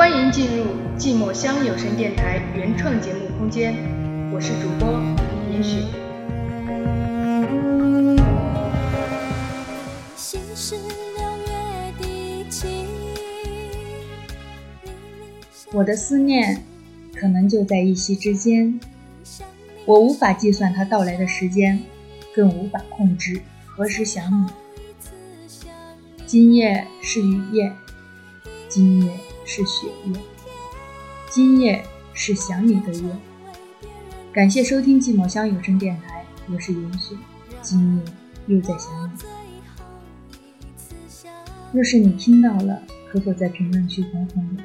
欢迎进入寂寞乡有声电台原创节目空间，我是主播严雪。我的思念可能就在一夕之间，我无法计算它到来的时间，更无法控制何时想你。今夜是雨夜，今夜是雪夜，今夜是想你的夜。感谢收听寂寞乡有声电台，我是云雪，今夜又在想你。若是你听到了，可否在评论区哄哄我，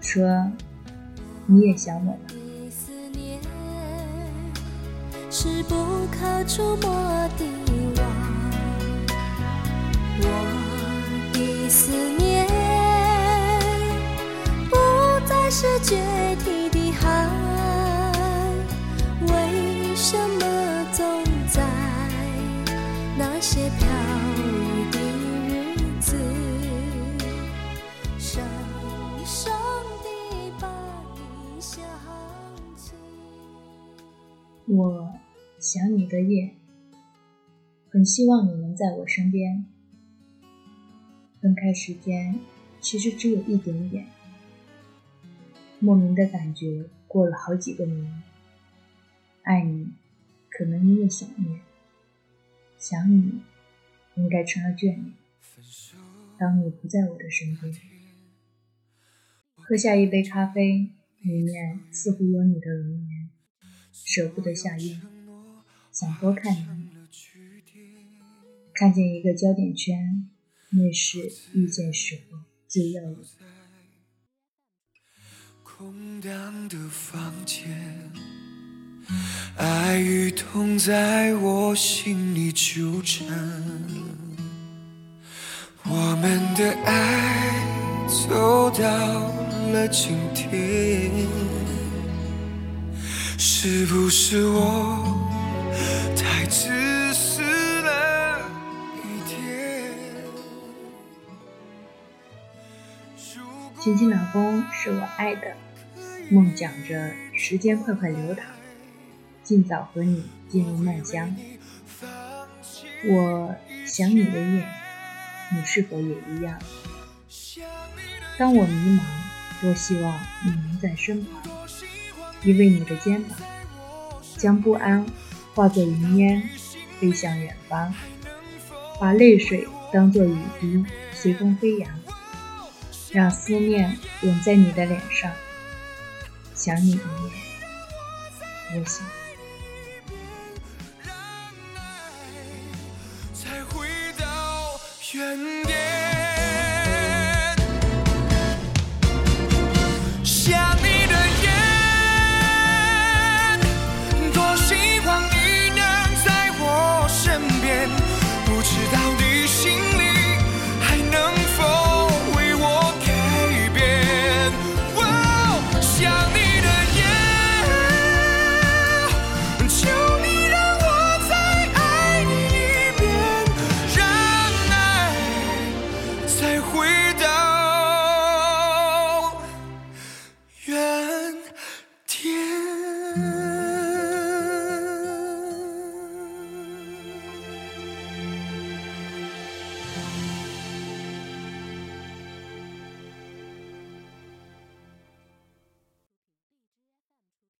说你也想我了？是不可触摸的网，我的思念是决堤的海，为什么总在那些飘雨的日子，深深地把你想起？我想你的夜，很希望你能在我身边。分开时间其实只有一点点，莫名的感觉过了好几个年。爱你，可能因为想念；想你，应该成了眷恋。当你不在我的身边，喝下一杯咖啡，里面似乎有你的容颜。舍不得下咽，想多看你。看见一个焦点圈，那是遇见时候最耀眼。空荡的房间，爱与痛在我心里纠缠。我们的爱走到了今天，是不是我太自私了一点？亲亲老公是我爱的，梦想着时间快快流淌，尽早和你进入梦乡。我想你的夜，你是否也一样？当我迷茫，多希望你能在身旁，依偎你的肩膀，将不安化作云烟，飞向远方，把泪水当作雨滴，随风飞扬。让思念吻在你的脸上，想你一夜，我想。才回到原再回到原点。